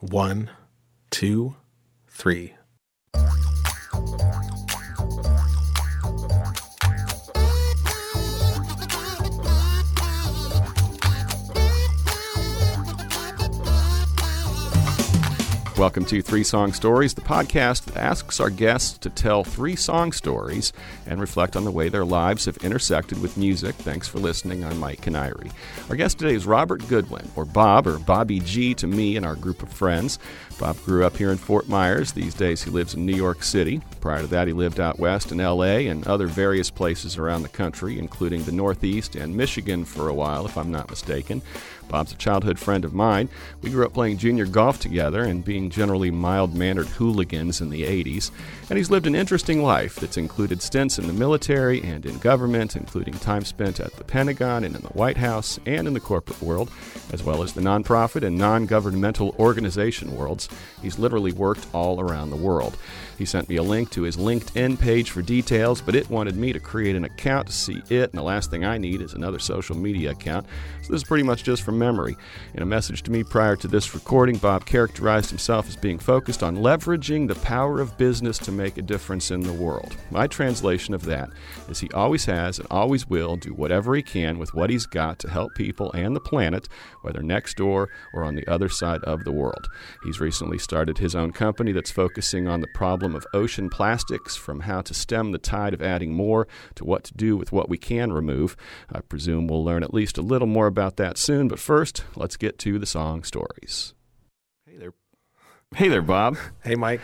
One, two, three. Welcome to Three Song Stories, the podcast that asks our guests to tell three song stories and reflect on the way their lives have intersected with music. Thanks for listening. I'm Mike Canary. Our guest today is Robert Goodwin, or Bob, or Bobby G to me and our group of friends. Bob grew up here in Fort Myers. These days he lives in New York City. Prior to that, he lived out west in LA and other various places around the country, including the Northeast and Michigan for a while, if I'm not mistaken. Bob's a childhood friend of mine. We grew up playing junior golf together and being generally mild mannered hooligans in the 80s. And he's lived an interesting life that's included stints in the military and in government, including time spent at the Pentagon and in the White House and in the corporate world, as well as the nonprofit and non governmental organization worlds. He's literally worked all around the world. He sent me a link to his LinkedIn page for details, but it wanted me to create an account to see it, and the last thing I need is another social media account. So this is pretty much just from memory. In a message to me prior to this recording, Bob characterized himself as being focused on leveraging the power of business to make a difference in the world. My translation of that is he always has and always will do whatever he can with what he's got to help people and the planet, whether next door or on the other side of the world. He's recently started his own company that's focusing on the problem of ocean plastics, from how to stem the tide of adding more to what to do with what we can remove. I presume we'll learn at least a little more about that soon, but first, let's get to the song stories. Hey there. Hey there, Bob. Hey, Mike.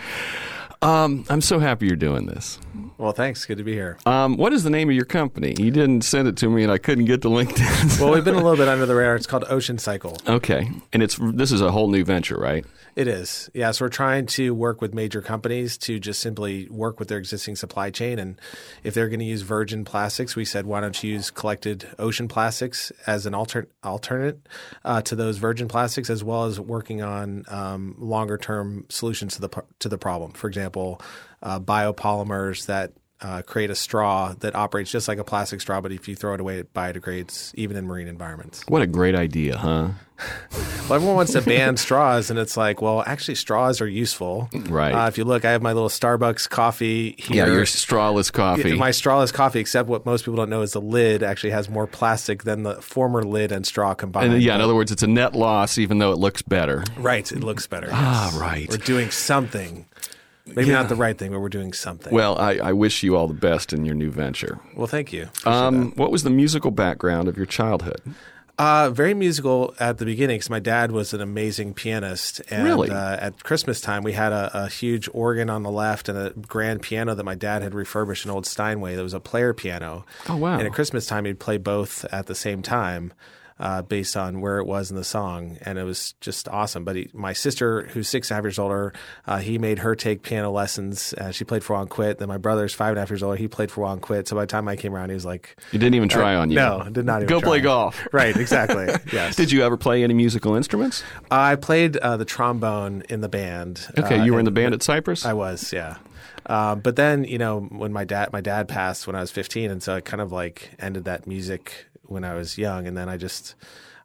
Um, I'm so happy you're doing this. Well, thanks. Good to be here. Um, what is the name of your company? You didn't send it to me, and I couldn't get to LinkedIn. Well, we've been a little bit under the radar. It's called Ocean Cycle. okay, and it's this is a whole new venture, right? It is. Yeah. So we're trying to work with major companies to just simply work with their existing supply chain. And if they're going to use virgin plastics, we said, why don't you use collected ocean plastics as an alter- alternate uh, to those virgin plastics, as well as working on um, longer term solutions to the, to the problem. For example, uh, biopolymers that uh, create a straw that operates just like a plastic straw, but if you throw it away, it biodegrades even in marine environments. What a great idea, huh? Well, everyone wants to ban straws, and it's like, well, actually, straws are useful. Right. Uh, if you look, I have my little Starbucks coffee here. Yeah, your strawless coffee. My strawless coffee, except what most people don't know is the lid actually has more plastic than the former lid and straw combined. and yeah, in other words, it's a net loss, even though it looks better. right, it looks better. Ah, right. We're doing something. Maybe Yeah. not the right thing, but we're doing something. Well, I, I wish you all the best in your new venture. well thank you. Um, what was the musical background of your childhood? Uh, very musical at the beginning because my dad was an amazing pianist. And Really? uh, at Christmas time, we had a, a huge organ on the left and a grand piano that my dad had refurbished, an old Steinway that was a player piano. Oh, wow. And at Christmas time, he'd play both at the same time. Uh, based on where it was in the song, and it was just awesome. But he, my sister, who's six and a half years older, uh, he made her take piano lessons. Uh, she played for Juan Quit. Then my brother's five and a half years older. He played for Juan Quit. So by the time I came around, he was like, You didn't even try on you. Uh, "No, did not even Go play try." golf. Right, exactly. yes. Did you ever play any musical instruments? I played uh, the trombone in the band. Okay, uh, you were in the band at Cypress. I was, yeah. Um, but then, you know, when my dad my dad passed when I was 15, and so I kind of like ended that music when I was young, and then I just.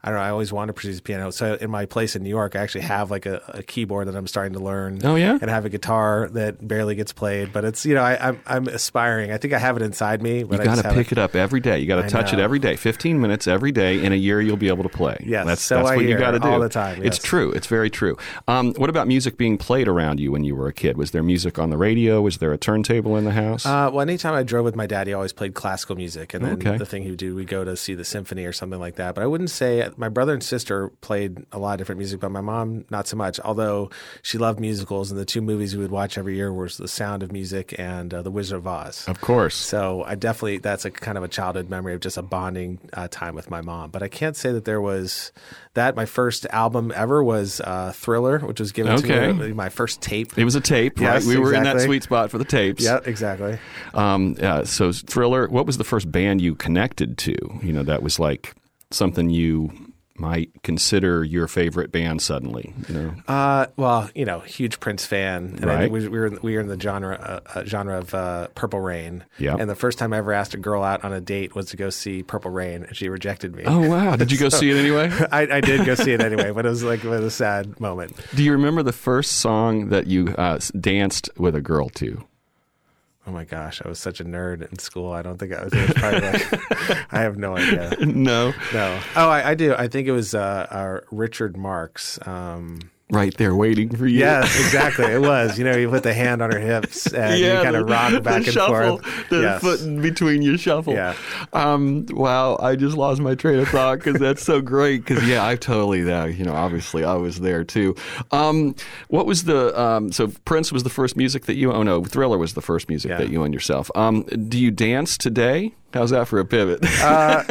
I don't know. I always wanted to produce piano. So in my place in New York, I actually have like a, a keyboard that I'm starting to learn. Oh, yeah? and I have a guitar that barely gets played. But it's you know I, I'm I'm aspiring. I think I have it inside me. But you I got to haven't- pick it up every day. You got to touch it every day. 15 minutes every day. In a year, you'll be able to play. Yes, that's, so that's I what you got to do all the time, It's true. It's very true. Um, what about music being played around you when you were a kid? Was there music on the radio? Was there a turntable in the house? Uh, well, anytime I drove with my dad, he always played classical music, and then Okay. the thing he would do, we go to see the symphony or something like that. But I wouldn't say my brother and sister played a lot of different music, but my mom not so much. Although she loved musicals, and the two movies we would watch every year was The Sound of Music and uh, The Wizard of Oz. of course. So I definitely that's a kind of a childhood memory of just a bonding uh, time with my mom. But I can't say that there was that. My first album ever was uh, Thriller, which was given Okay. to me my first tape. It was a tape, Yes, right? We were in that sweet spot for the tapes. Yeah, exactly. Um, uh, so Thriller. What was the first band you connected to? You know, that was like something you might consider your favorite band suddenly? You know, Uh, well, you know, huge Prince fan, and Right. we, we were in, we were in the genre uh, uh, genre of uh, Purple Rain. Yeah. And the first time I ever asked a girl out on a date was to go see Purple Rain, and she rejected me. oh wow, did you go see it anyway? I, I did go see it anyway, but it was like it was a sad moment. Do you remember the first song that you uh, danced with a girl to? Oh my gosh, I was such a nerd in school. I don't think I was. Was probably like, I have no idea. no, No. Oh, I, I do. I think it was uh, uh, Richard Marx. Um, right there waiting for you. yes, exactly. It was. You know, you put the hand on her hips and you kind of rock back and shuffle, forth. The Yes. foot in between you shuffle. Yeah. Um, wow, I just lost my train of thought because that's so great. Because yeah, I totally that. You know, obviously I was there too. Um, what was the um, so Prince was the first music that you? Oh no, Thriller was the first music Yeah. that you owned yourself. Um, do you dance today? How's that for a pivot? Uh,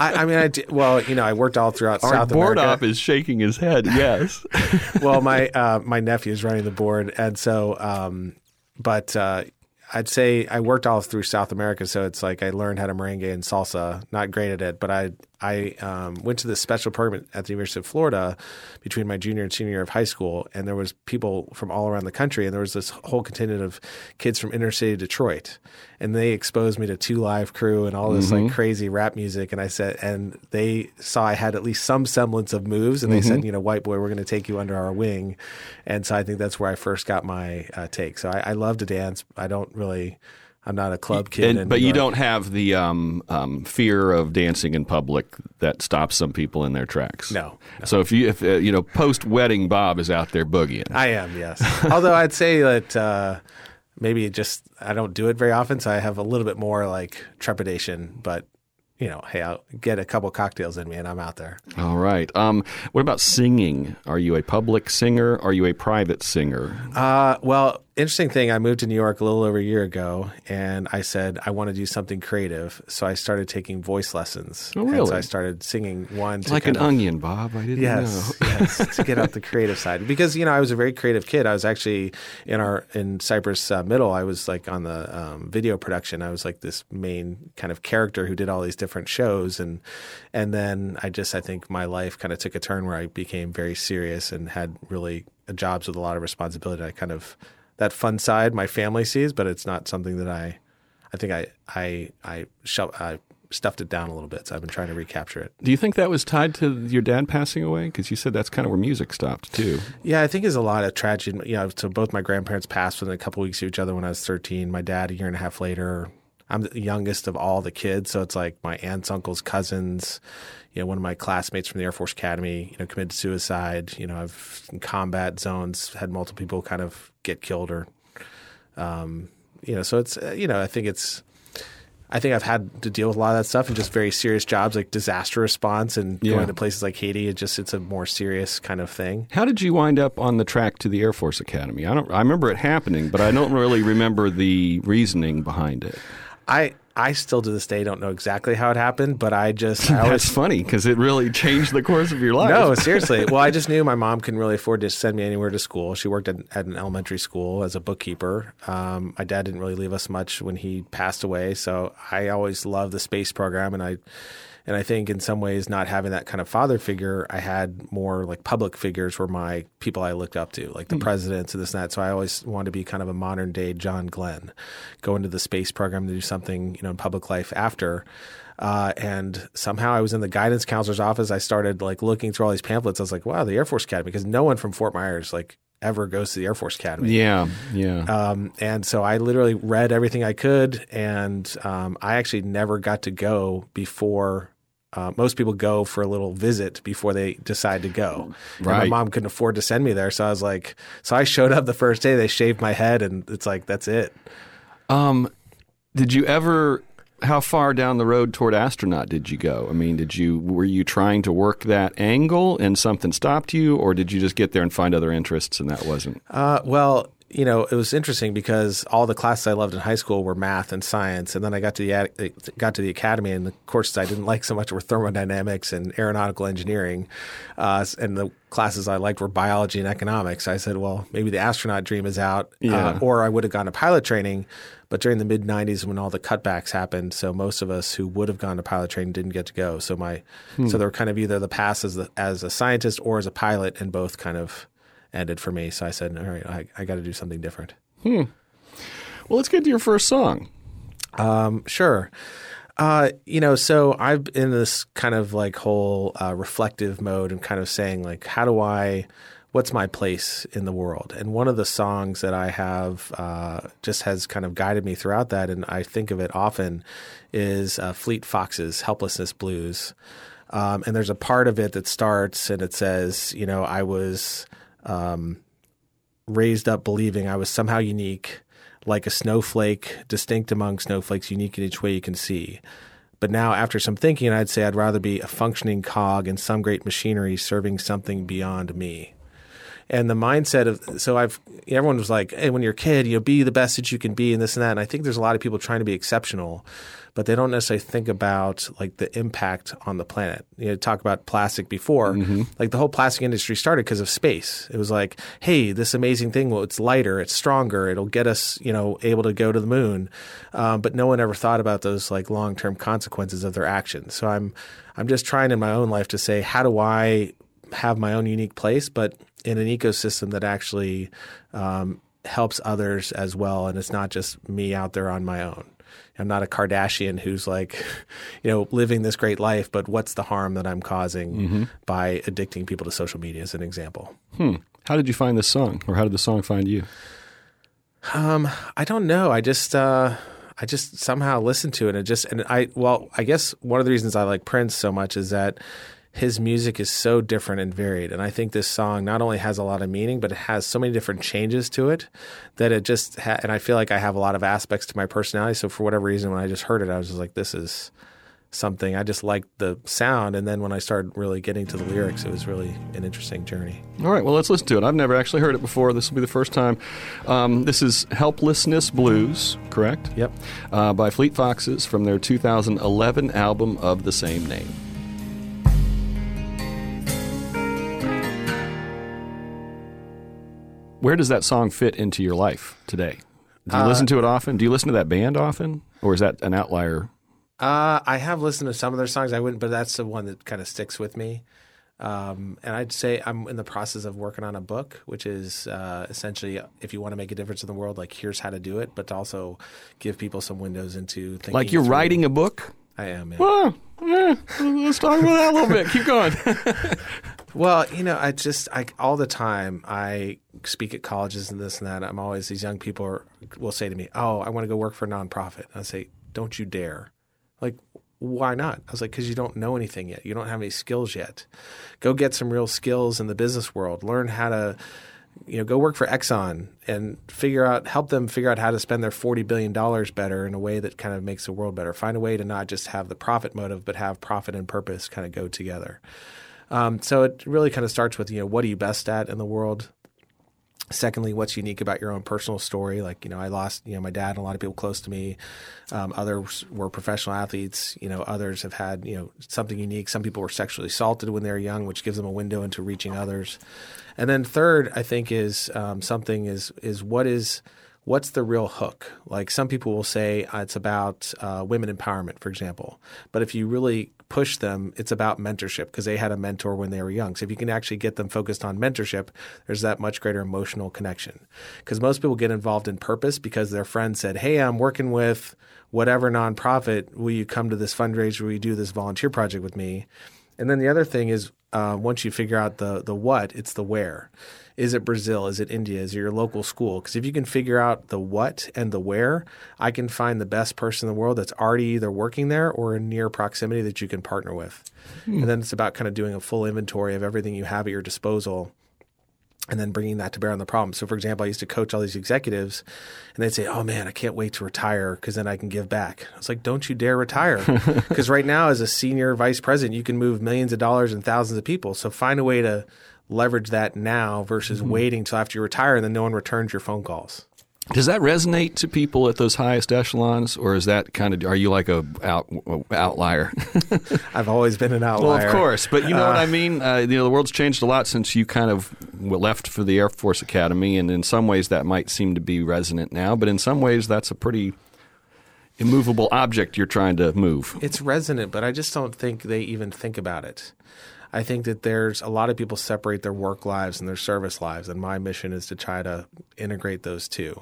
I, I mean, I did, well, you know, I worked all throughout Our South board America. op is shaking his head. Yes. well, my uh, my nephew is running the board, and so, um, but uh, I'd say I worked all through South America, so it's like I learned how to merengue and salsa. Not great at it, but I I um, went to this special program at the University of Florida between my junior and senior year of high school, and there was people from all around the country, and there was this whole contingent of kids from inner city Detroit, and they exposed me to Two Live Crew and all this like crazy rap music, and I said, and they saw I had at least some semblance of moves, and they said, you know, white boy, we're going to take you under our wing, and so I think that's where I first got my uh, take. So I, I love to dance. I don't really. I'm not a club kid, And, but you don't have the um, um, fear of dancing in public that stops some people in their tracks. No, So if you if uh, you know post wedding Bob is out there boogieing. I am, yes. Although I'd say that uh, maybe it just I don't do it very often, so I have a little bit more like trepidation. But you know, hey, I'll get a couple cocktails in me, and I'm out there. All right. Um, what about singing? Are you a public singer? Are you a private singer? Uh, well, interesting thing. I moved to New York a little over a year ago, and I said I want to do something creative, so I started taking voice lessons. Oh, And really? so I started singing one to like an of- onion, Bob. I didn't Yes, know. yes, to get out the creative side because you know I was a very creative kid. I was actually in our in Cypress uh, Middle. I was like on the um, video production. I was like this main kind of character who did all these different shows, and and then I just I think my life kind of took a turn where I became very serious and had really jobs with a lot of responsibility. I kind of that fun side my family sees, but it's not something that I. I think I I I, sho- I stuffed it down a little bit. So I've been trying to recapture it. Do you think that was tied to your dad passing away? Because you said that's kind of where music stopped too. Yeah, I think there's a lot of tragedy. You know, so both my grandparents passed within a couple weeks of each other when I was 13. My dad a year and a half later. I'm the youngest of all the kids, so it's like my aunts, uncles, cousins. You know, one of my classmates from the Air Force Academy, you know, committed suicide. You know, I've in combat zones had multiple people kind of get killed or, um, you know, so it's uh, you know, I think it's. I think I've had to deal with a lot of that stuff and just very serious jobs like disaster response and Yeah. going to places like Haiti. It just it's a more serious kind of thing. How did you wind up on the track to the Air Force Academy? I don't. I remember it happening, but I don't really remember the reasoning behind it. I I still to this day don't know exactly how it happened, but I just I always funny because it really changed the course of your life. no seriously. Well, I just knew my mom couldn't really afford to send me anywhere to school. She worked at, at an elementary school as a bookkeeper. Um, my dad didn't really leave us much when he passed away, so I always loved the space program, and I. And I think in some ways, not having that kind of father figure, I had more like public figures were my people I looked up to, like the presidents and this and that. So I always wanted to be kind of a modern day John Glenn, go into the space program to do something, you know, in public life after. Uh, and somehow I was in the guidance counselor's office. I started like looking through all these pamphlets. I was like, wow, the Air Force Academy, because no one from Fort Myers like ever goes to the Air Force Academy. Yeah, yeah. Um, and so I literally read everything I could, and um, I actually never got to go before. Uh, most people go for a little visit before they decide to go. And my mom couldn't afford to send me there, so I was like, so I showed up the first day. They shaved my head, and it's like that's it. Um, did you ever? How far down the road toward astronaut did you go? I mean, did you were you trying to work that angle and something stopped you, or did you just get there and find other interests and that wasn't? Uh, well, you know, it was interesting because all the classes I loved in high school were math and science, and then I got to the got to the academy, and the courses I didn't like so much were thermodynamics and aeronautical engineering, uh, and the classes I liked were biology and economics. I said, well, maybe the astronaut dream is out, uh, Yeah. uh, or I would have gone to pilot training. But during the mid '90s, when all the cutbacks happened, so most of us who would have gone to pilot training didn't get to go. So my, so there were kind of either the pass as the, as a scientist or as a pilot, and both kind of ended for me. So I said, all right, I, I got to do something different. Hmm. Well, let's get to your first song. Um, sure. Uh, you know, so I've in this kind of like whole uh, reflective mode and kind of saying like, how do I, what's my place in the world? And one of the songs that I have uh, just has kind of guided me throughout that, and I think of it often, is uh, Fleet Foxes "Helplessness Blues." Um, and there's a part of it that starts and it says, you know, I was um, raised up believing I was somehow unique, like a snowflake, distinct among snowflakes, unique in each way you can see. But now, after some thinking, I'd say I'd rather be a functioning cog in some great machinery serving something beyond me. And the mindset of so I've everyone was like, hey, when you're a kid, you know, be the best that you can be, and this and that. And I think there's a lot of people trying to be exceptional, but they don't necessarily think about like the impact on the planet. You know, talk about plastic before, like the whole plastic industry started because of space. It was like, hey, this amazing thing, well, it's lighter, it's stronger, it'll get us, you know, able to go to the moon. Um, but no one ever thought about those like long term consequences of their actions. So I'm I'm just trying in my own life to say, how do I have my own unique place, but in an ecosystem that actually um, helps others as well, and it's not just me out there on my own. I'm not a Kardashian who's like, you know, living this great life, but what's the harm that I'm causing by addicting people to social media, as an example? Hmm. How did you find this song, or how did the song find you? Um, I don't know. I just uh, I just somehow listened to it and just and I well, I guess one of the reasons I like Prince so much is that his music is so different and varied. And I think this song not only has a lot of meaning, but it has so many different changes to it that it just ha- and I feel like I have a lot of aspects to my personality. So for whatever reason, when I just heard it, I was just like, this is something I just liked the sound. And then when I started really getting to the lyrics, it was really an interesting journey. All right, well, let's listen to it. I've never actually heard it before. This will be the first time. Um, this is Helplessness Blues, correct? Yep. Uh, by Fleet Foxes from their 2011 album of the same name. Where does that song fit into your life today? Do you listen to it often? Do you listen to that band often? Or is that an outlier? Uh, I have listened to some of their songs. I wouldn't, but that's the one that kind of sticks with me. Um, and I'd say I'm in the process of working on a book, which is uh, essentially if you want to make a difference in the world, like here's how to do it, but to also give people some windows into thinking. Like you're through- writing a book? I am. Yeah. Well, eh, let's talk about that a little bit. Keep going. Well, you know, I just I all the time I speak at colleges and this and that. I'm always these young people are, will say to me, "Oh, I want to go work for a nonprofit." I say, "Don't you dare!" Like, why not? I was like, "Because you don't know anything yet. You don't have any skills yet. Go get some real skills in the business world. Learn how to." You know, go work for Exxon and figure out, help them figure out how to spend their forty billion dollars better in a way that kind of makes the world better. Find a way to not just have the profit motive, but have profit and purpose kind of go together. Um, so it really kind of starts with you know what are you best at in the world. Secondly, what's unique about your own personal story? Like you know, I lost you know my dad and a lot of people close to me. Um, others were professional athletes. You know, others have had you know something unique. Some people were sexually assaulted when they were young, which gives them a window into reaching others. And then third, I think is um, something is is what is what's the real hook? Like some people will say uh, it's about uh, women empowerment, for example. But if you really push them, it's about mentorship because they had a mentor when they were young. So if you can actually get them focused on mentorship, there's that much greater emotional connection. Because most people get involved in purpose because their friend said, "Hey, I'm working with whatever nonprofit. Will you come to this fundraiser? Will you do this volunteer project with me?" And then the other thing is uh, once you figure out the the what, it's the where. Is it Brazil? Is it India? Is it your local school? Because if you can figure out the what and the where, I can find the best person in the world that's already either working there or in near proximity that you can partner with. Hmm. And then it's about kind of doing a full inventory of everything you have at your disposal and then bringing that to bear on the problem. So, for example, I used to coach all these executives, and they'd say, "Oh man, I can't wait to retire because then I can give back." I was like, "Don't you dare retire!" Because right now, as a senior vice president, you can move millions of dollars and thousands of people. So find a way to leverage that now versus Mm-hmm. waiting till after you retire and then no one returns your phone calls. Does that resonate to people at those highest echelons, or is that kind of? Are you like a out, outlier? I've always been an outlier. Well, of course, but you know what I mean. Uh, you know, the world's changed a lot since you kind of left for the Air Force Academy, and in some ways that might seem to be resonant now, but in some ways that's a pretty immovable object you're trying to move. It's resonant, but I just don't think they even think about it. I think that there's a lot of people separate their work lives and their service lives, and my mission is to try to integrate those two.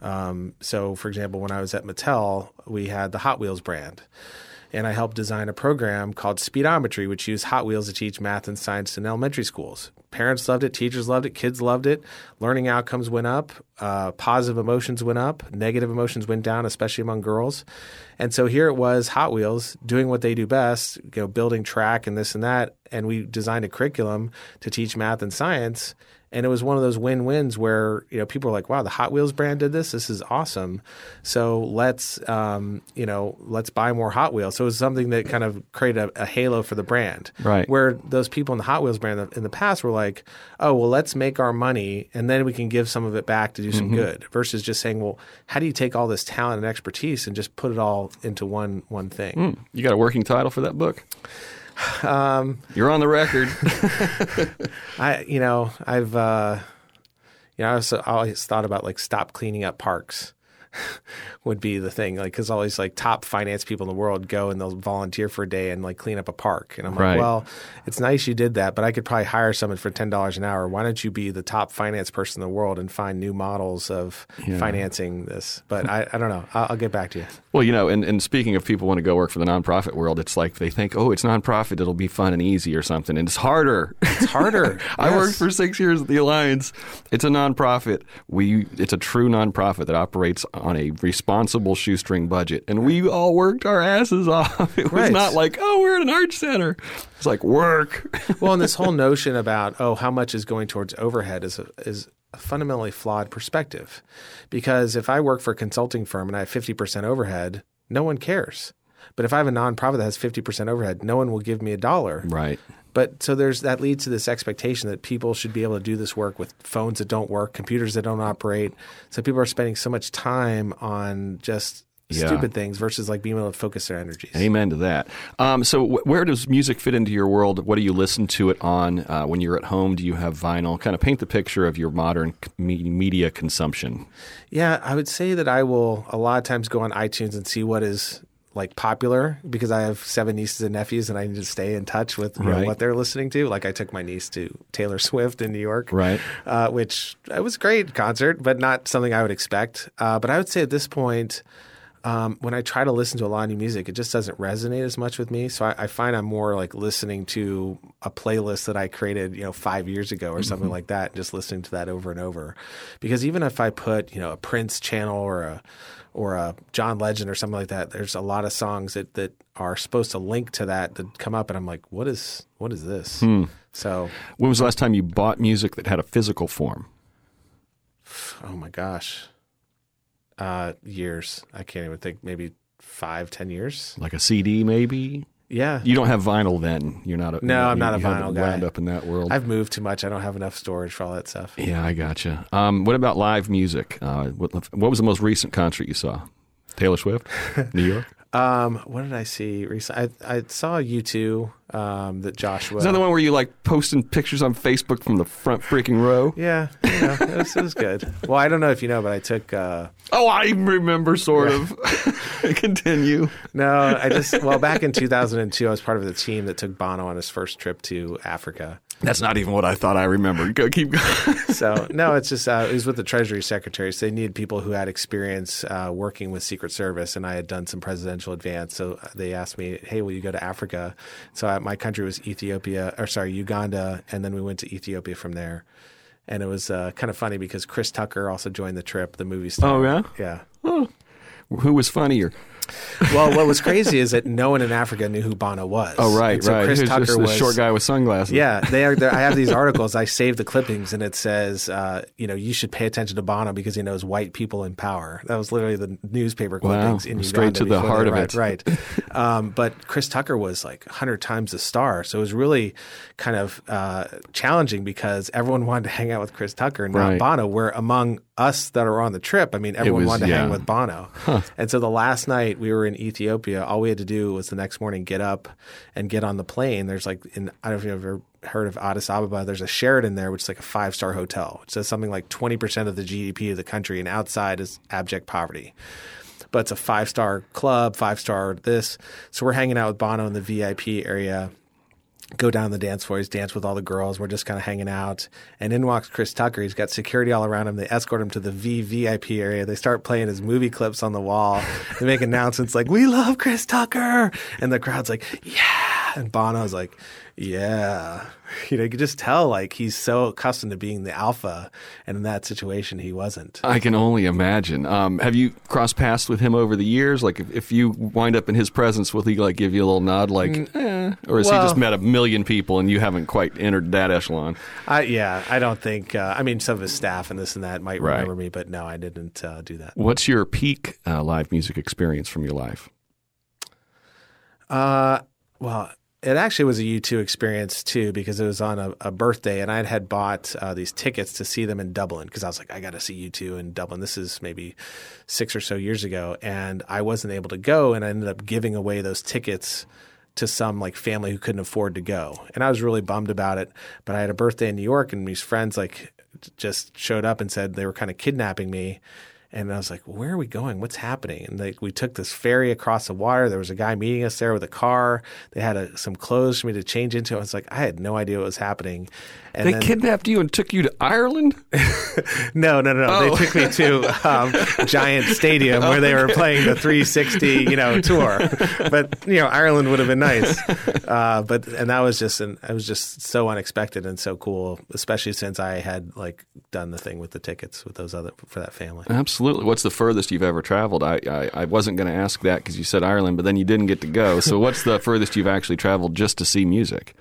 Um, so, for example, when I was at Mattel, we had the Hot Wheels brand, and I helped design a program called Speedometry, which used Hot Wheels to teach math and science in elementary schools. Parents loved it, teachers loved it, kids loved it. Learning outcomes went up, uh, positive emotions went up, negative emotions went down, especially among girls. And so here it was, Hot Wheels doing what they do best, you know, building track and this and that. And we designed a curriculum to teach math and science. And it was one of those win-wins where you know people are like, "Wow, the Hot Wheels brand did this. This is awesome." So let's um, you know let's buy more Hot Wheels. So it was something that kind of created a, a halo for the brand. Right. Where those people in the Hot Wheels brand in the past were like, "Oh, well, let's make our money and then we can give some of it back to do some good." Versus just saying, "Well, how do you take all this talent and expertise and just put it all into one one thing?" You got a working title for that book? Um, you're on the record. I, you know, I've, uh, you know, I also always thought about like stop cleaning up parks would be the thing, like because all these like top finance people in the world go and they'll volunteer for a day and like clean up a park, and I'm Right. like, well, it's nice you did that, but I could probably hire someone for ten dollars an hour. Why don't you be the top finance person in the world and find new models of financing this? But I, I don't know. I'll, I'll get back to you. Well, you know, and, and speaking of people want to go work for the nonprofit world, it's like they think, oh, it's nonprofit, it'll be fun and easy or something, and it's harder. It's harder. I Yes. worked for six years at the Alliance. It's a nonprofit. We it's a true nonprofit that operates on a responsible shoestring budget, and we all worked our asses off. It was Right. not like, oh, we're at an art center. It's like work. well, and this whole notion about oh, how much is going towards overhead is a, is a fundamentally flawed perspective, because if I work for a consulting firm and I have fifty percent overhead, no one cares. But if I have a nonprofit that has fifty percent overhead, no one will give me a dollar. right. But so there's that leads to this expectation that people should be able to do this work with phones that don't work, computers that don't operate. So people are spending so much time on just Yeah. stupid things versus like being able to focus their energies. Amen to that. Um, so, wh- where does music fit into your world? What do you listen to it on uh, when you're at home? Do you have vinyl? Kind of paint the picture of your modern me- media consumption. Yeah, I would say that I will a lot of times go on iTunes and see what is like popular because I have seven nieces and nephews and I need to stay in touch with you know, Right. what they're listening to. Like I took my niece to Taylor Swift in New York, Right. Uh, which it was a great concert, but not something I would expect. Uh, but I would say at this point. Um, when I try to listen to a lot of new music, it just doesn't resonate as much with me. So I, I find I'm more like listening to a playlist that I created, you know, five years ago or something like that, and just listening to that over and over. Because even if I put, you know, a Prince channel or a or a John Legend or something like that, there's a lot of songs that that are supposed to link to that that come up, and I'm like, what is what is this? So, When was the last time you bought music that had a physical form? oh my gosh, uh, years. I can't even think. Maybe five, ten years. Like a CD, maybe? Yeah. You don't have vinyl then. You're not a No, you- I'm not a you haven't vinyl guy. wound up in that world. I've moved too much. I don't have enough storage for all that stuff. yeah, I gotcha. Um, what about live music? Uh, what, what was the most recent concert you saw? Taylor Swift, New York. Um, what did I see recently? I, I saw U2. Um, that Joshua. Is that the one where you like posting pictures on Facebook from the front freaking row? Yeah, you know, it, was, it was good. Well, I don't know if you know, but I took. Uh, Oh, I remember, sort of. Continue. no, I just well back in 2002, I was part of the team that took Bono on his first trip to Africa. That's not even what I thought I remembered. Go, keep going. So no, it's just uh, it was with the Treasury Secretary. So they needed people who had experience uh, working with Secret Service, and I had done some presidential advance. So they asked me, "Hey, will you go to Africa?" So I, my country was Ethiopia, or sorry, Uganda, and then we went to Ethiopia from there. And it was uh, kind of funny because Chris Tucker also joined the trip, the movie star. Oh, yeah? yeah. Were Who was funnier? Well, what was crazy is that no one in Africa knew who Bono was. Oh, right, And so right. Chris Tucker the was short guy with sunglasses. Yeah, they are. I have these articles. I saved the clippings, and it says, uh, you know, you should pay attention to Bono because he knows white people in power. That was literally the newspaper Wow, clippings in straight Uganda to the heart of it. Right. um, but Chris Tucker was like hundred times the star, so it was really kind of uh, challenging because everyone wanted to hang out with Chris Tucker and not Right. Bono. Where among us that are on the trip, I mean, everyone was- wanted to yeah. hang with Bono. And so the last night we were in Ethiopia, all we had to do was the next morning get up and get on the plane. There's like in I don't know if you've ever heard of Addis Ababa. There's a Sheraton there, which is like a five star hotel. It says something like 20 percent of the GDP of the country, and outside is abject poverty. But it's a five star club, five star this. So we're hanging out with Bono in the VIP area go down the dance floor. He's danced with all the girls. We're just kind of hanging out. And in walks Chris Tucker. He's got security all around him. They escort him to the VVIP area. They start playing his movie clips on the wall. They make announcements like, We love Chris Tucker. And the crowd's like, Yeah. And Bono's like, Yeah. You know, you could just tell like he's so accustomed to being the alpha. And in that situation, he wasn't. I can only imagine. Um, have you crossed paths with him over the years? Like, if, if you wind up in his presence, will he like give you a little nod, like, eh? or has he just met a million people and you haven't quite entered that echelon? I, yeah, I don't think, uh, I mean, some of his staff and this and that might Right. remember me, but no, I didn't uh, do that. What's your peak uh, live music experience from your life? Uh, well, it actually was a U2 experience too because it was on a, a birthday and I had bought uh, these tickets to see them in Dublin because I was like, I got to see U2 in Dublin. This is maybe six or so years ago. And I wasn't able to go and I ended up giving away those tickets to some like family who couldn't afford to go. And I was really bummed about it. But I had a birthday in New York and these friends like just showed up and said they were kind of kidnapping me. And I was like, where are we going? What's happening? And they, we took this ferry across the water. There was a guy meeting us there with a car. They had a, some clothes for me to change into. I was like, I had no idea what was happening. And They then, kidnapped you and took you to Ireland? no, no, no. Oh. They took me to um, Giant Stadium where they were playing the 360, you know, tour. But you know, Ireland would have been nice. Uh, but and that was just an, it was just so unexpected and so cool, especially since I had like done the thing with the tickets with those other for that family. Absolutely. What's the furthest you've ever traveled? I, I, I wasn't going to ask that because you said Ireland, but then you didn't get to go. So, what's the furthest you've actually traveled just to see music?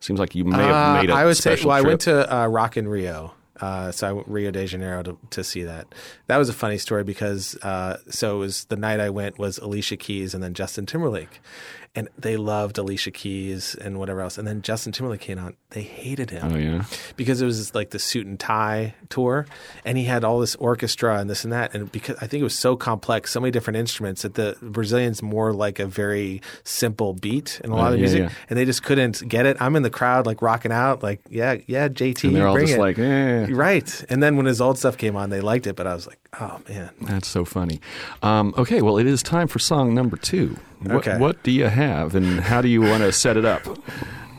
Seems like you may have Uh, made a I would say, well, I went to uh, Rock in Rio. Uh, so I went Rio de Janeiro to, to see that. That was a funny story because uh, so it was the night I went was Alicia Keys and then Justin Timberlake, and they loved Alicia Keys and whatever else. And then Justin Timberlake came on. They hated him Oh yeah. because it was like the suit and tie tour, and he had all this orchestra and this and that. And because I think it was so complex, so many different instruments that the Brazilians more like a very simple beat in a lot Uh, of yeah, music, yeah. and they just couldn't get it. I'm in the crowd like rocking out, like yeah, yeah, JT, And they're all just it. like, eh. right. And then when his old stuff came on, they liked it, but I was like, oh man. That's so funny. Um, okay, well, it is time for song number two. What, Okay. what do you have, and how do you want to set it up?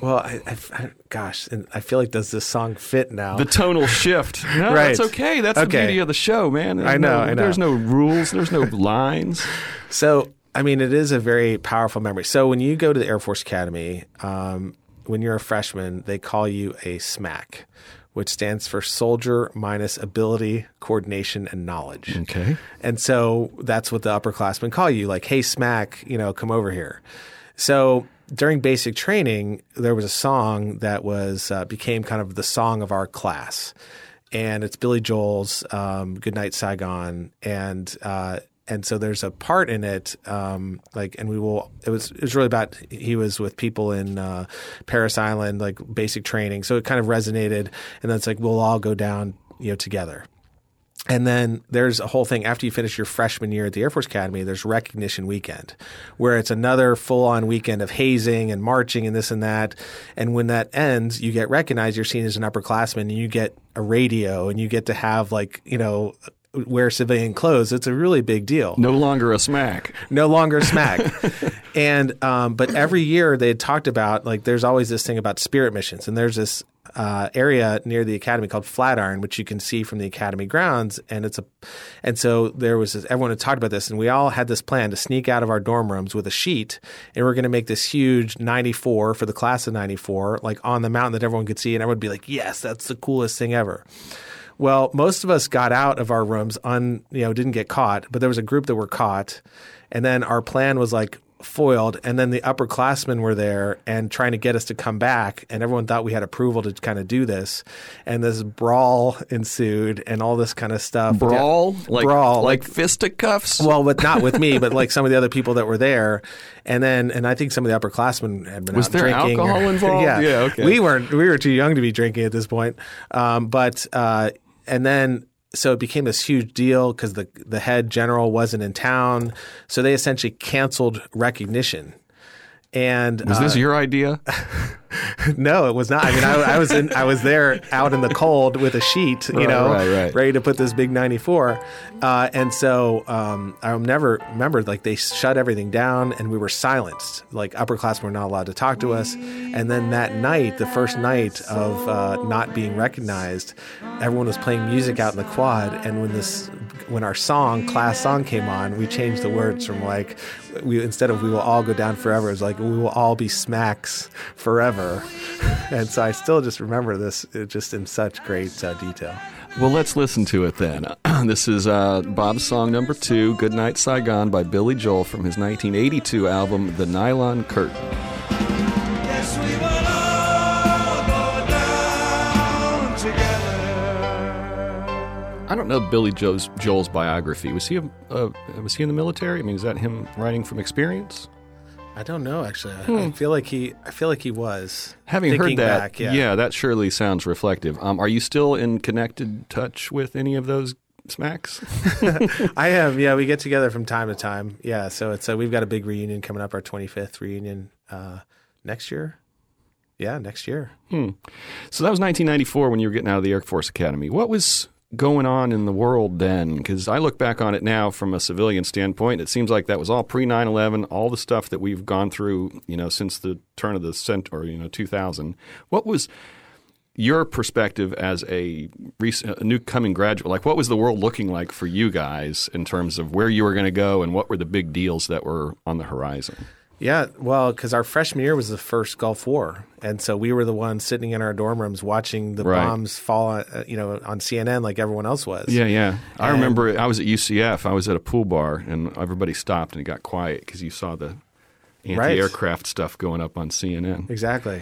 Well, I, I, I- gosh, and I feel like does this song fit now? The tonal shift. No, Right. that's okay. That's the beauty of the show, man. There's I know, no- I know. There's no rules. There's no lines. So, I mean, it is a very powerful memory. So, when you go to the Air Force Academy, um, when you're a freshman, they call you a SMAC, which stands for Soldier Minus Ability, Coordination, and Knowledge. Okay. And so that's what the upperclassmen call you, like, hey, smack, you know, come over here. So during basic training, there was a song that was uh, became kind of the song of our class, and it's Billy Joel's um, "Good Night Saigon," and uh, and so there's a part in it, um, like, and we will. It was it was really about he was with people in uh, Parris Island, like basic training, so it kind of resonated, and then it's like we'll all go down, you know, together. And then there's a whole thing after you finish your freshman year at the Air Force Academy, there's recognition weekend where it's another full on weekend of hazing and marching and this and that. And when that ends, you get recognized, you're seen as an upperclassman and you get a radio and you get to have like, you know, wear civilian clothes. It's a really big deal No longer a smack. no longer smack. and um, but every year they had talked about like there's always this thing about spirit missions, and there's this uh, area near the academy called Flatiron, which you can see from the academy grounds, and it's a and so there was this, everyone had talked about this, and we all had this plan to sneak out of our dorm rooms with a sheet, and we're going to make this huge 94 for the class of 94, like on the mountain that everyone could see, and everyone would be like, yes, that's the coolest thing ever. Well, most of us got out of our rooms un you know, didn't get caught, but there was a group that were caught. And then our plan was like foiled and then the upperclassmen were there and trying to get us to come back and everyone thought we had approval to kind of do this and this brawl ensued and all this kind of stuff Brawl? Like, brawl like fisticuffs? well, but not with me, but like some of the other people that were there, and then and I think some of the upperclassmen had been Was out there drinking. or- alcohol involved? yeah, Yeah, okay. We weren't. We were too young to be drinking at this point. Um, but uh, and then so it became this huge deal because the the head general wasn't in town, so they essentially canceled recognition. And Was this uh, your idea? no, it was not. I mean, I, I was in, I was there out in the cold with a sheet, you Right, know, right, right. ready to put this big ninety four, uh, and so um, I never remember like they shut everything down and we were silenced. Like upperclassmen were not allowed to talk to us, and then that night, the first night of uh, not being recognized, everyone was playing music out in the quad, and when this when our song class song came on, we changed the words from like we instead of we will all go down forever, it was like we will all be smacks forever. And so I still just remember this uh, just in such great uh, detail. Well, let's listen to it then. this is uh, Bob's song number two, Good Night Saigon by Billy Joel from his 1982 album, The Nylon Curtain. Yes, we will all go down together. I don't know Billy Joe's, Joel's biography. Was he a, uh, was he in the military? I mean, is that him writing from experience? I don't know actually. I, I feel like he I feel like he was Having Thinking heard that, back, yeah. that surely sounds reflective. Um, are you still in connected touch with any of those smacks? I have. Yeah, we get together from time to time. Yeah, so it's uh, we've got a big reunion coming up, our 25th reunion uh, next year. Yeah, next year. So that was 1994 when you were getting out of the Air Force Academy. What was going on in the world then? Because I look back on it now from a civilian standpoint, it seems like that was all pre 9 11, all the stuff that we've gone through, you know, since the turn of the century, or you know 2000. What was your perspective as a, recent, a new coming graduate? Like, what was the world looking like for you guys in terms of where you were going to go and what were the big deals that were on the horizon? Yeah, well, because our freshman year was the first Gulf War, and so we were the ones sitting in our dorm rooms watching the Right. bombs fall, uh, you know, on CNN like everyone else was. Yeah, yeah. I And- remember I was at UCF. I was at a pool bar, and everybody stopped and it got quiet because you saw the anti-aircraft stuff going up on CNN. Exactly.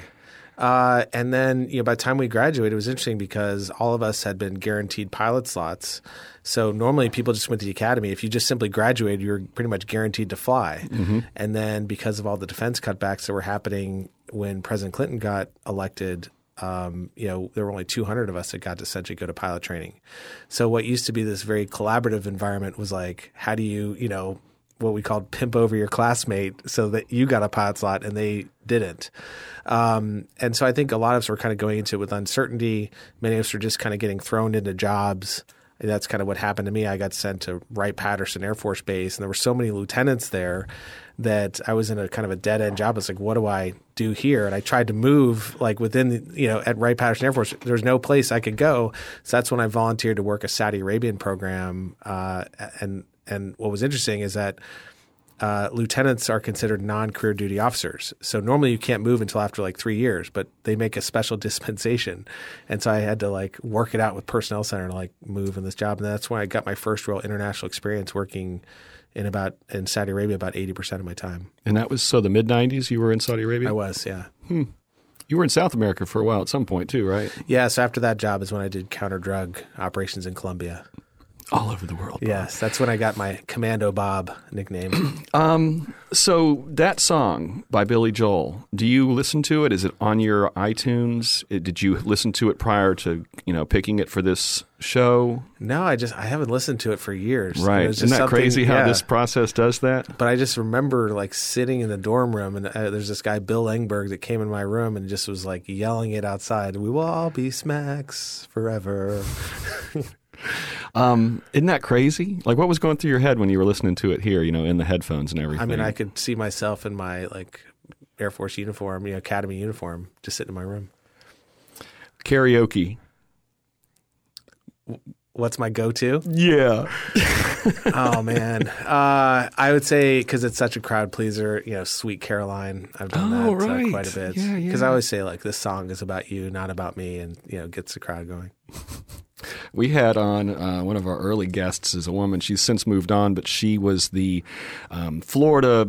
Uh, and then, you know, by the time we graduated, it was interesting because all of us had been guaranteed pilot slots. So normally people just went to the academy. If you just simply graduated, you were pretty much guaranteed to fly. And then because of all the defense cutbacks that were happening when President Clinton got elected, um, you know, there were only 200 of us that got to essentially go to pilot training. So what used to be this very collaborative environment was like, how do you, you know, what we called pimp over your classmate so that you got a pilot slot and they didn't. Um, and so I think a lot of us were kind of going into it with uncertainty. Many of us were just kind of getting thrown into jobs. And that's kind of what happened to me. I got sent to Wright Patterson Air Force Base, and there were so many lieutenants there that I was in a kind of a dead end job. It's like, what do I do here? And I tried to move like within, the, you know, at Wright Patterson Air Force. There's no place I could go. So that's when I volunteered to work a Saudi Arabian program. Uh, and and what was interesting is that uh, lieutenants are considered non-career duty officers. So normally you can't move until after like three years, but they make a special dispensation. And so I had to like work it out with personnel center to like move in this job. And that's when I got my first real international experience working in about in Saudi Arabia about eighty percent of my time. And that was so the mid 90s you were in Saudi Arabia? I was, yeah. You were in South America for a while at some point too, right? Yeah, so after that job is when I did counter drug operations in Colombia. All over the world. Yes, that's when I got my Commando Bob nickname. So that song by Billy Joel, do you listen to it? Is it on your iTunes? It- Did you listen to it prior to, you know, picking it for this show? no, I just I haven't listened to it for years. Right. Isn't that crazy how yeah. this process does that? But I just remember like sitting in the dorm room, and uh, there's this guy Bill Engberg that came in my room and just was like yelling it outside. We will all be smacks forever. Um, isn't that crazy? Like what was going through your head when you were listening to it here, you know, in the headphones and everything? I mean, I could see myself in my like Air Force uniform, you know, Academy uniform, just sitting in my room. karaoke. What's my go-to? Yeah. oh man, uh, I would say because it's such a crowd pleaser. You know, Sweet Caroline. I've done Oh, that uh, quite a bit. Yeah, yeah. Because I always say like this song is about you, not about me, and you know, gets the crowd going. We had on uh, one of our early guests is a woman. She's since moved on, but she was the um, Florida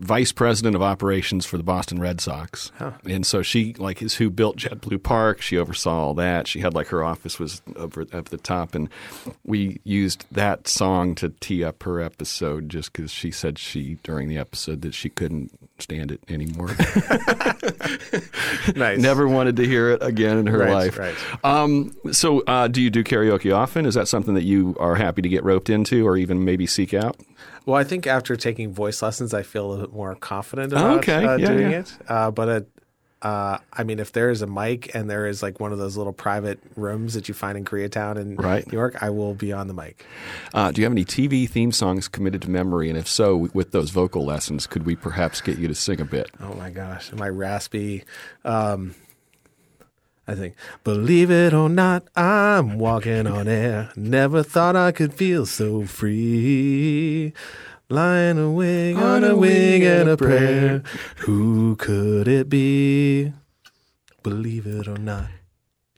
vice president of operations for the Boston Red Sox. And so she like is who built JetBlue Park. She oversaw all that. She had like her office was over at the top, and we used that song to tee up her episode just because she said she during the episode that she couldn't stand it anymore. Nice. Never wanted to hear it again in her Right, life. right. Um, so, uh, do you do karaoke often? Is that something that you are happy to get roped into, or even maybe seek out? Well, I think after taking voice lessons, I feel a little bit more confident about okay. uh, Yeah, doing yeah. it. Uh, but it, uh, I mean, if there is a mic and there is like one of those little private rooms that you find in Koreatown in Right. New York, I will be on the mic. Uh, do you have any TV theme songs committed to memory? And if so, with those vocal lessons, could we perhaps get you to sing a bit? Oh my gosh, my raspy. Um, I think, believe it or not, I'm walking on air. Never thought I could feel so free. Lying awake on a wing and a prayer. Who could it be? Believe it or not,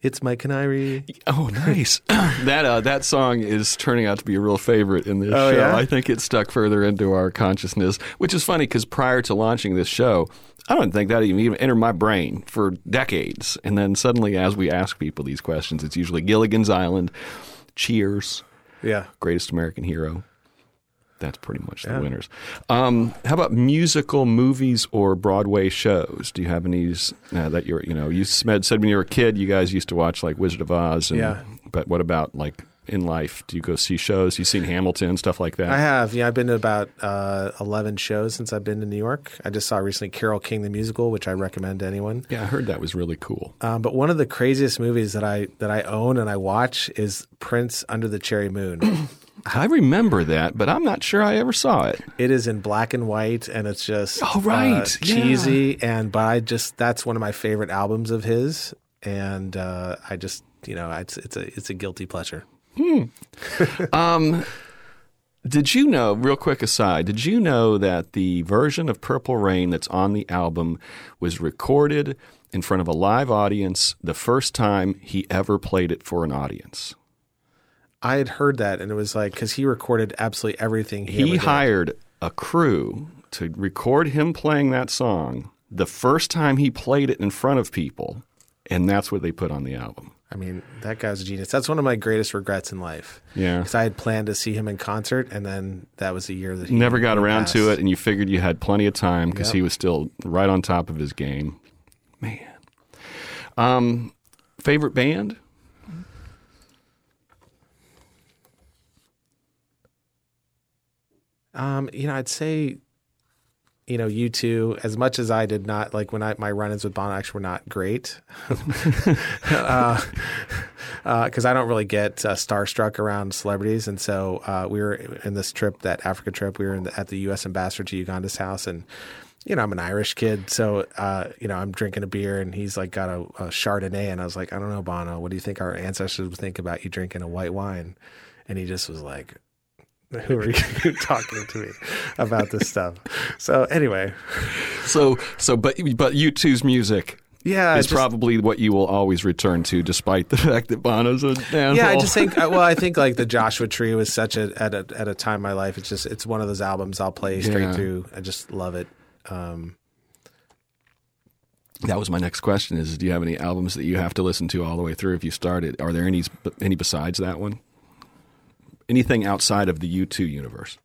it's Mike Canary. Oh, nice! that uh, that song is turning out to be a real favorite in this Oh, show. yeah? I think it stuck further into our consciousness, which is funny because prior to launching this show, I don't think that even even entered my brain for decades. And then suddenly, as we ask people these questions, it's usually Gilligan's Island, Cheers, Yeah. Greatest American Hero. That's pretty much the Yeah. winners. Um, how about musical movies or Broadway shows? Do you have any uh, that you're, you know, you said said when you were a kid, you guys used to watch like Wizard of Oz. And, Yeah. But what about like in life? Do you go see shows? You've seen Hamilton, stuff like that? I have. Yeah, I've been to about uh, 11 shows since I've been to New York. I just saw recently Carole King the musical, which I recommend to anyone. yeah, I heard that was really cool. Um, but one of the craziest movies that I that I own and I watch is Prince Under the Cherry Moon. I remember that, but I'm not sure I ever saw it. it is in black and white, and it's just Oh, right. uh, cheesy. And but I just that's one of my favorite albums of his, and uh, I just you know it's it's a it's a guilty pleasure. Hmm. Um, did you know, real quick aside, did you know that the version of Purple Rain that's on the album was recorded in front of a live audience the first time he ever played it for an audience? I had heard that, and it was like because he recorded absolutely everything. He, He hired a crew to record him playing that song the first time he played it in front of people, and that's what they put on the album. I mean, that guy's a genius. That's one of my greatest regrets in life. Yeah. because I had planned to see him in concert, and then that was the year that he Never got around to it, and you figured you had plenty of time because Yep. he was still right on top of his game. Man. Um, favorite band? Um, you know, I'd say, you know, U2, as much as I did not like when I my run-ins with actually were not great, because uh, uh I don't really get uh, starstruck around celebrities, and so uh, we were in this trip, that Africa trip, we were the, at the U.S. ambassador to Uganda's house, and you know, I'm an Irish kid, so uh, you know, I'm drinking a beer, and he's like got a, a Chardonnay, and I was like, I don't know, Bono, what do you think our ancestors would think about you drinking a white wine? And he just was like, who are you talking to me about this stuff? So anyway, So, so, but but U2's music yeah, I is probably what you will always return to, despite the fact that Bono's a downfall. yeah. I just think well, I think like the Joshua Tree was such a at a at a time in my life. It's just it's one of those albums I'll play straight Yeah. through. I just love it. Um, that was my next question: Is do you have any albums that you have to listen to all the way through if you started? Are there any any besides that one? Anything outside of the U2 universe?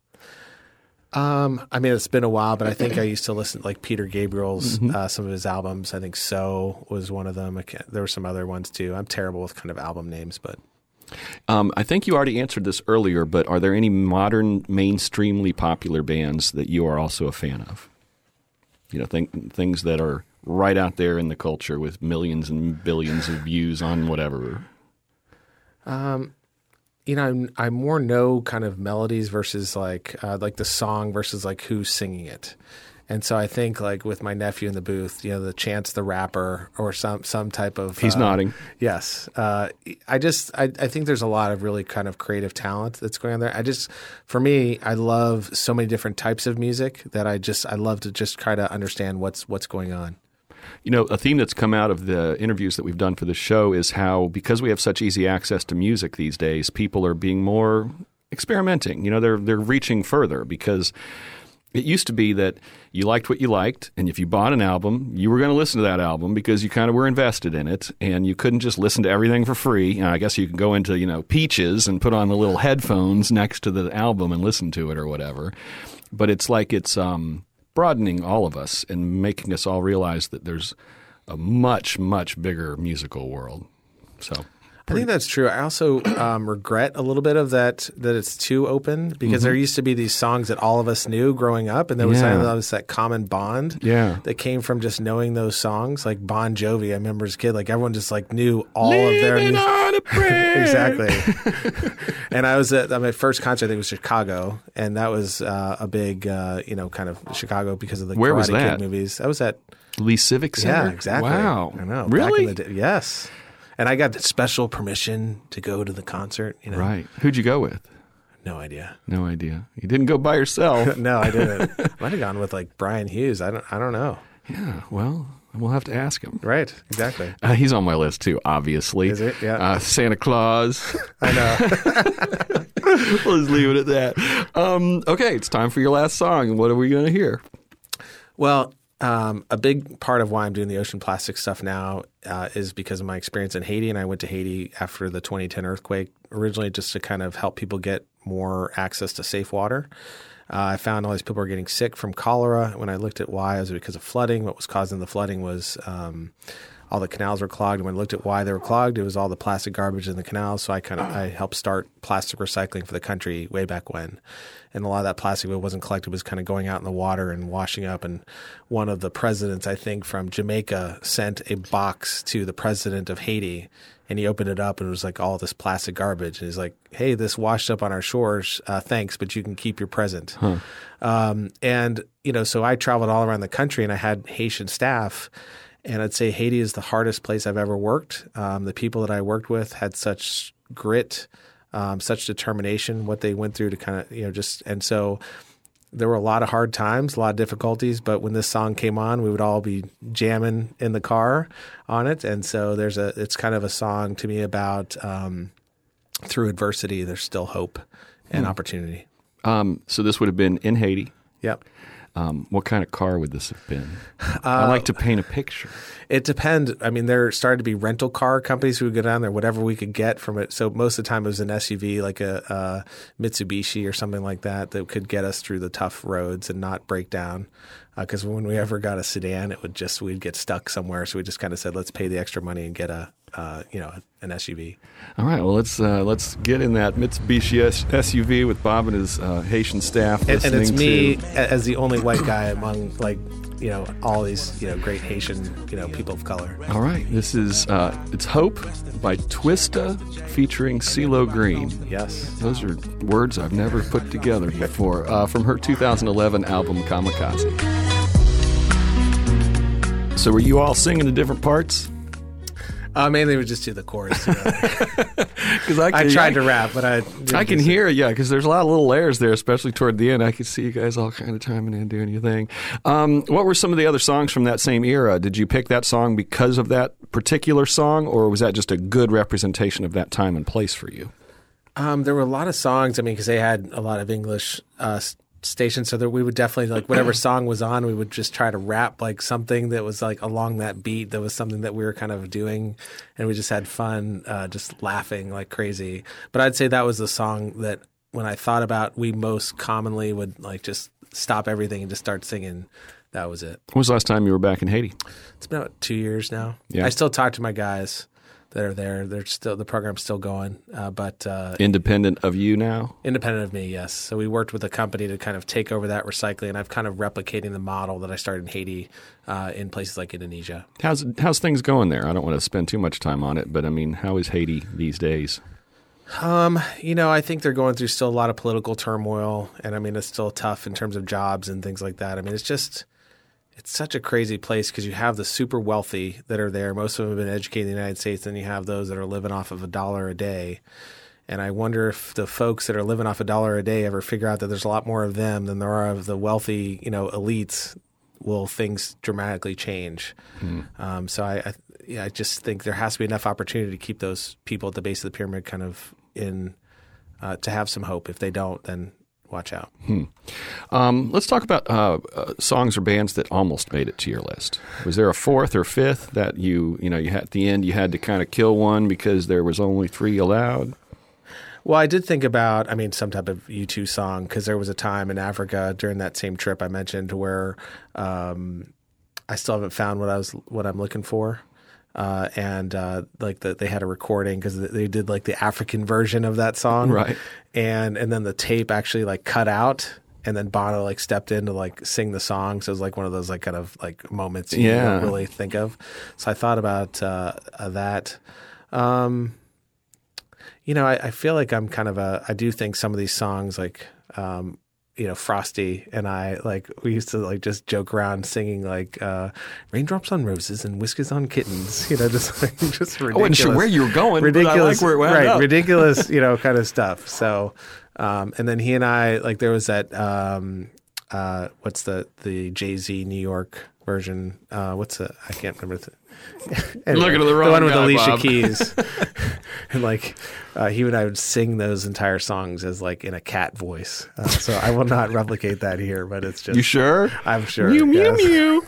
um, I mean, it's been a while, but I think I used to listen to like Peter Gabriel's Mm-hmm. uh, some of his albums. I think So was one of them. There were some other ones too. I'm terrible with kind of album names, but Um, I think you already answered this earlier, but are there any modern, mainstreamly popular bands that you are also a fan of? You know, think, things that are right out there in the culture with millions and billions of views on whatever. You know, I'm, I more know kind of melodies versus like uh, like the song versus like who's singing it. And so I think like with my nephew in the booth, you know, the Chance the rapper or some some type of He's uh, nodding. Yes, uh, I just I, I think there's a lot of really kind of creative talent that's going on there. I just for me, I love so many different types of music that I just I love to just try to understand what's what's going on. You know, a theme that's come out of the interviews that we've done for the show is how, because we have such easy access to music these days, people are being more experimenting. You know, they're they're reaching further because it used to be that you liked what you liked, and if you bought an album, you were going to listen to that album because you kind of were invested in it, and you couldn't just listen to everything for free. You know, I guess you can go into you know Peaches and put on the little headphones next to the album and listen to it or whatever. But it's like it's um, broadening all of us and making us all realize that there's a much much bigger musical world. So I think that's true. I also um, regret a little bit of that that it's too open because there used to be these songs that all of us knew growing up, and there was Mm-hmm. Yeah. kind of that common bond Yeah. that came from just knowing those songs, like Bon Jovi. I remember as a kid, like everyone just like knew all of their Living new- on a prayer. exactly. and I was at my first concert. I think it was Chicago, and that was uh, a big, uh, you know, kind of Chicago because of the Where Karate was that? Kid movies. I was at Lee Civic Center. yeah, exactly. Wow. I know. Really? Back in the day. Yes. And I got special permission to go to the concert. You know, Right. Who'd you go with? No idea. No idea. You didn't go by yourself. No, I didn't. Might have gone with like Brian Hughes. I don't. I don't know. yeah. Well, we'll have to ask him. Right. Exactly. Uh, he's on my list too, obviously. Is it? Yeah. Uh, Santa Claus. I know. we'll just leave it at that. Um, okay, it's time for your last song. What are we going to hear? Well, um, a big part of why I'm doing the ocean plastic stuff now uh, is because of my experience in Haiti. And I went to Haiti after the 2010 earthquake, originally just to kind of help people get more access to safe water. Uh, I found all these people were getting sick from cholera. When I looked at why, it was because of flooding. What was causing the flooding was um, all the canals were clogged. And when I looked at why they were clogged, it was all the plastic garbage in the canals. So I kind of I helped start plastic recycling for the country way back when. And a lot of that plastic that wasn't collected was kind of going out in the water and washing up. And one of the presidents, I think, from Jamaica sent a box to the president of Haiti. And he opened it up and it was like all this plastic garbage. And he's like, hey, this washed up on our shores. Uh, thanks, but you can keep your present. Um, and, you know, so I traveled all around the country and I had Haitian staff. And I'd say Haiti is the hardest place I've ever worked. Um, the people that I worked with had such grit, um, such determination, what they went through to kind of, you know, just, and so there were a lot of hard times, a lot of difficulties. But when this song came on, we would all be jamming in the car on it. And so there's a, it's kind of a song to me about um, through adversity, there's still hope and opportunity. Um, so this would have been in Haiti. Yep. Um, what kind of car would this have been? I like to paint a picture. It depends. I mean, there started to be rental car companies who would go down there, whatever we could get from it. So most of the time it was an SUV, like a, a Mitsubishi or something like that, that could get us through the tough roads and not break down. Because when we ever got a sedan, it would just we'd get stuck somewhere. So we just kind of said, let's pay the extra money and get a, uh, you know, an SUV. All right. Well, let's uh, let's get in that Mitsubishi SUV with Bob and his uh, Haitian staff. And, and it's me to- as the only white guy among like, you know, all these you know great Haitian you know people of color. All right. This is uh, it's Hope by Twista featuring CeeLo Green. Yes. Those are words I've never put together before. Uh, from her 2011 album Kamikaze. So were you all singing the different parts? Uh, mainly we just do the chorus. Because I, I tried to rap, but I I can hear it, yeah, because there's a lot of little layers there, especially toward the end. I could see you guys all kind of timing in, doing your thing. Um, what were some of the other songs from that same era? Did you pick that song because of that particular song, or was that just a good representation of that time and place for you? Um, there were a lot of songs. I mean, because they had a lot of English uh, s- stations, so that we would definitely like whatever song was on, we would just try to rap like something that was like along that beat. That was something that we were kind of doing, and we just had fun, uh, just laughing like crazy. But I'd say that was the song that when I thought about, we most commonly would like just stop everything and just start singing. That was it. When was the last time you were back in Haiti? It's been about two years now. Yeah. I still talk to my guys that are there. They're still the program's still going, uh, but uh, Independent of you now? independent of me, yes. So we worked with a company to kind of take over that recycling, and I've kind of replicating the model that I started in Haiti uh, in places like Indonesia. How's how's things going there? I don't want to spend too much time on it, but I mean, how is Haiti these days? Um, you know, I think they're going through still a lot of political turmoil, and I mean, it's still tough in terms of jobs and things like that. I mean, it's just. It's such a crazy place because you have the super wealthy that are there. Most of them have been educated in the United States. Then you have those that are living off of a dollar a day. And I wonder if the folks that are living off a dollar a day ever figure out that there's a lot more of them than there are of the wealthy, you know, elites will things dramatically change. Um, so I, I, yeah, I just think there has to be enough opportunity to keep those people at the base of the pyramid kind of in uh, to have some hope. If they don't, then watch out. Um, let's talk about uh, uh, songs or bands that almost made it to your list. Was there a fourth or fifth that you you know you had at the end you had to kind of kill one because there was only three allowed? Well, I did think about, I mean, some type of U2 song because there was a time in Africa during that same trip I mentioned where um, I still haven't found what I was what I'm looking for. Uh, and uh, like the, they had a recording because they did like the African version of that song, Right. And and then the tape actually like cut out, and then Bono like stepped in to like sing the song. So it was like one of those like kind of like moments you Yeah. don't really think of. So I thought about uh, uh, that. Um, you know, I, I feel like I'm kind of a. I do think some of these songs, like, um, you know, Frosty and I, like, we used to like just joke around singing like uh, "Raindrops on Roses" and "Whiskers on Kittens." You know, just like just ridiculous. I wasn't sure where you were going, ridiculous, like where it right? up. Ridiculous, you know, kind of stuff. So, um, and then he and I, like, there was that. Um, uh, what's the the Jay Z New York version? Uh, what's the? I can't remember. The, Looking at the wrong one with guy, Alicia Bob. Keys, and like uh, he and I would sing those entire songs as like in a cat voice. Uh, so I will not replicate that here, but it's just You sure? I'm sure. Mew mew yes. mew.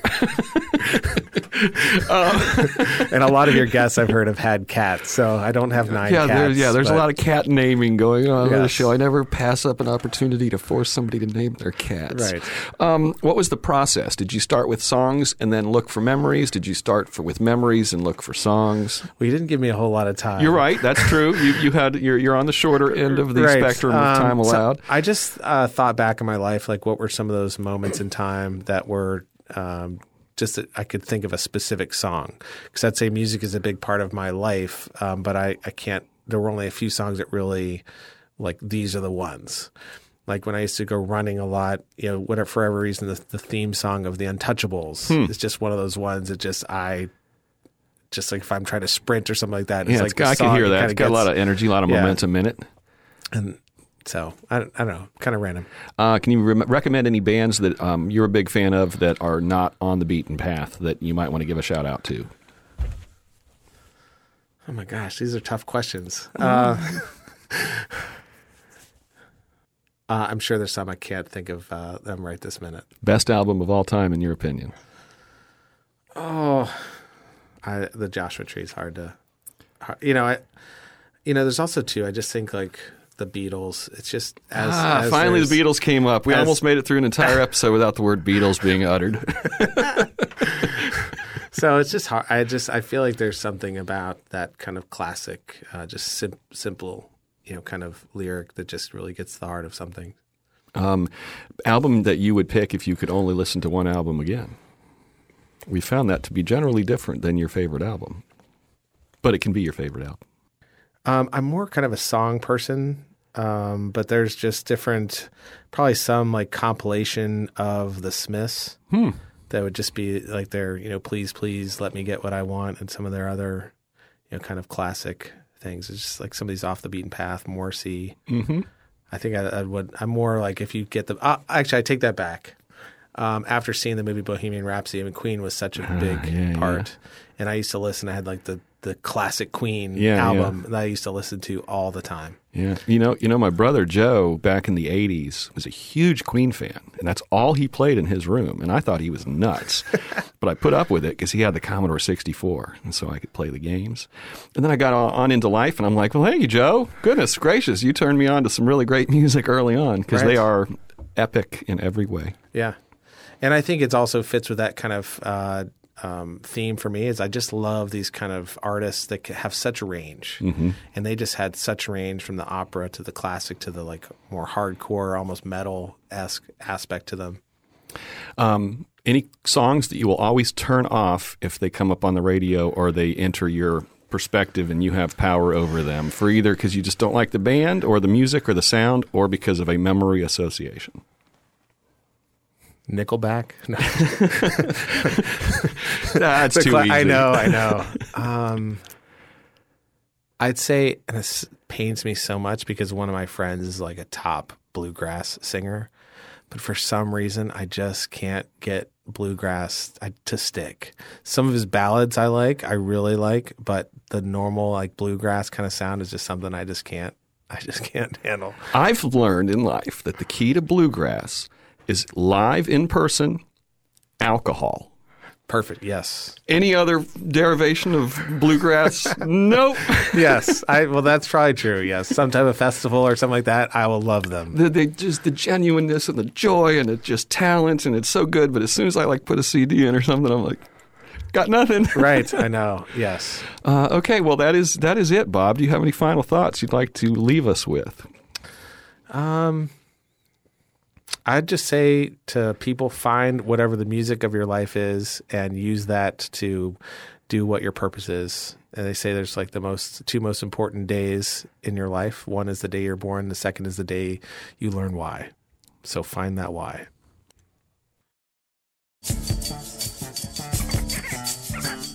And a lot of your guests I've heard have had cats, so I don't have nine. Yeah, cats, there's, yeah. There's a lot of cat naming going on on the show. I never pass up an opportunity to force somebody to name their cats. Right. Um, what was the process? Did you start with songs and then look for memories? Did you start for, with memories and look for songs? Well, you didn't give me a whole lot of time. You're right. That's true. You you had you're you're on the shorter end of the Right. spectrum of Um, time so allowed. I just uh, thought back in my life, like what were some of those moments in time that were um, just that I could think of a specific song because I'd say music is a big part of my life, um, but I, I can't. There were only a few songs that really like these are the ones. Like when I used to go running a lot, you know, whatever for whatever reason, the, the theme song of the Untouchables Hmm. is just one of those ones that just I. Just like if I'm trying to sprint or something like that, yeah, it's it's, like I can hear that. It's got a lot of energy, a lot of Yeah. momentum in it. and so I, I don't know, kind of random. Uh, can you re- recommend any bands that um, you're a big fan of that are not on the beaten path that you might want to give a shout out to? Oh my gosh, these are tough questions. Uh, uh, I'm sure there's some I can't think of uh, them right this minute. Best album of all time, in your opinion? I, the Joshua Tree is hard to, hard, you know. I, you know, there's also too. I just think like the Beatles. It's just as, Ah, as finally the Beatles came up. We as- almost made it through an entire episode without the word Beatles being uttered. So it's just hard. I just I feel like there's something about that kind of classic, uh, just sim- simple, you know, kind of lyric that just really gets the heart of something. um, album that you would pick if you could only listen to one album again. We found that to be generally different than your favorite album, but it can be your favorite album. Um, I'm more kind of a song person, um, but there's just different, probably some like compilation of the Smiths Hmm. that would just be like their, you know, please, please let me get what I want, and some of their other, you know, kind of classic things. It's just like some of these off the beaten path, Morrissey. Mm-hmm. I think I, I would. I'm more like if you get the. Uh, actually, I take that back. Um, after seeing the movie Bohemian Rhapsody, I mean, Queen was such a big Ah, yeah, part, and I used to listen. I had like the the classic Queen Yeah, album that I used to listen to all the time. Yeah, you know, you know, my brother Joe back in the '80s was a huge Queen fan, and that's all he played in his room. And I thought he was nuts, but I put up with it because he had the Commodore 64, and so I could play the games. And then I got on into life, and I'm like, well, hey, Joe, goodness gracious, you turned me on to some really great music early on because they are epic in every way. Yeah, and I think it also fits with that kind of uh, um, theme for me. Is I just love these kind of artists that have such range, and they just had such range from the opera to the classic to the like more hardcore, almost metal esque aspect to them. Um, any songs that you will always turn off if they come up on the radio or they enter your perspective and you have power over them for either because you just don't like the band or the music or the sound or because of a memory association. Nickelback. No. That's too cla- easy. I know, I know. Um, I'd say, and it pains me so much because one of my friends is like a top bluegrass singer, but for some reason, I just can't get bluegrass to stick. Some of his ballads I like, I really like, but the normal like bluegrass kind of sound is just something I just can't. I just can't handle. I've learned in life that the key to bluegrass is live in person alcohol. Perfect. Yes. Any other derivation of bluegrass? nope. yes. I well, that's probably true. Yes. Some type of festival or something like that. I will love them. The, the just the genuineness and the joy and it's just talent and it's so good. But as soon as I like put a CD in or something, I'm like, got nothing. right. I know. Yes. Uh, okay. Well, that is that is it, Bob. Do you have any final thoughts you'd like to leave us with? Um. I'd just say to people find whatever the music of your life is and use that to do what your purpose is. And they say there's like the most two most important days in your life. One is the day you're born, the second is the day you learn why. So find that why.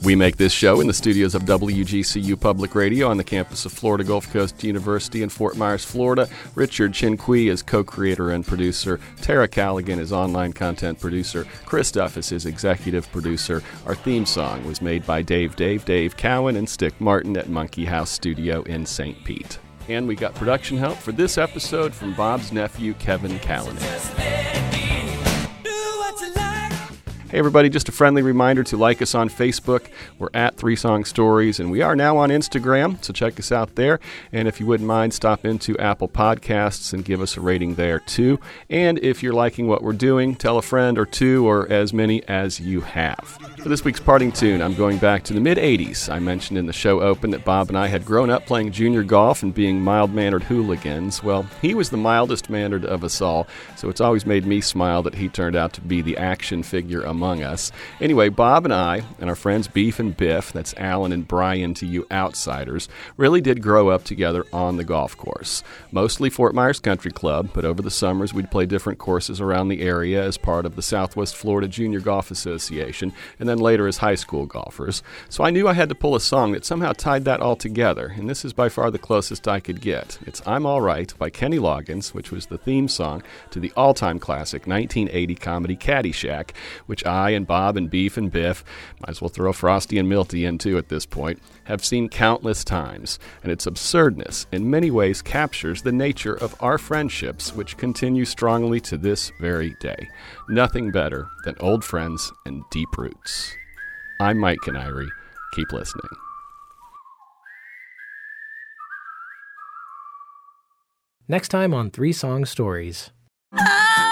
We make this show in the studios of WGCU Public Radio on the campus of Florida Gulf Coast University in Fort Myers, Florida. Richard Chinqui is co creator and producer. Tara Callaghan is online content producer. Chris Duff is executive producer. Our theme song was made by Dave Dave Dave Cowan and Stick Martin at Monkey House Studio in St. Pete. And we got production help for this episode from Bob's nephew, Kevin Callanan. Hey, everybody, just a friendly reminder to like us on Facebook. We're at Three Song Stories, and we are now on Instagram, so check us out there. And if you wouldn't mind, stop into Apple Podcasts and give us a rating there, too. And if you're liking what we're doing, tell a friend or two, or as many as you have. For this week's parting tune, I'm going back to the mid 80s. I mentioned in the show open that Bob and I had grown up playing junior golf and being mild mannered hooligans. Well, he was the mildest mannered of us all, so it's always made me smile that he turned out to be the action figure among among us. Anyway, Bob and I, and our friends Beef and Biff, that's Alan and Brian to you outsiders, really did grow up together on the golf course. Mostly Fort Myers Country Club, but over the summers we'd play different courses around the area as part of the Southwest Florida Junior Golf Association, and then later as high school golfers. So I knew I had to pull a song that somehow tied that all together, and this is by far the closest I could get. It's I'm All Right by Kenny Loggins, which was the theme song to the all time classic 1980 comedy Caddyshack, which I and Bob and Beef and Biff, might as well throw Frosty and Milty in too at this point, have seen countless times, and its absurdness in many ways captures the nature of our friendships, which continue strongly to this very day. Nothing better than old friends and deep roots. I'm Mike Canary. Keep listening. Next time on Three Song Stories. Ah!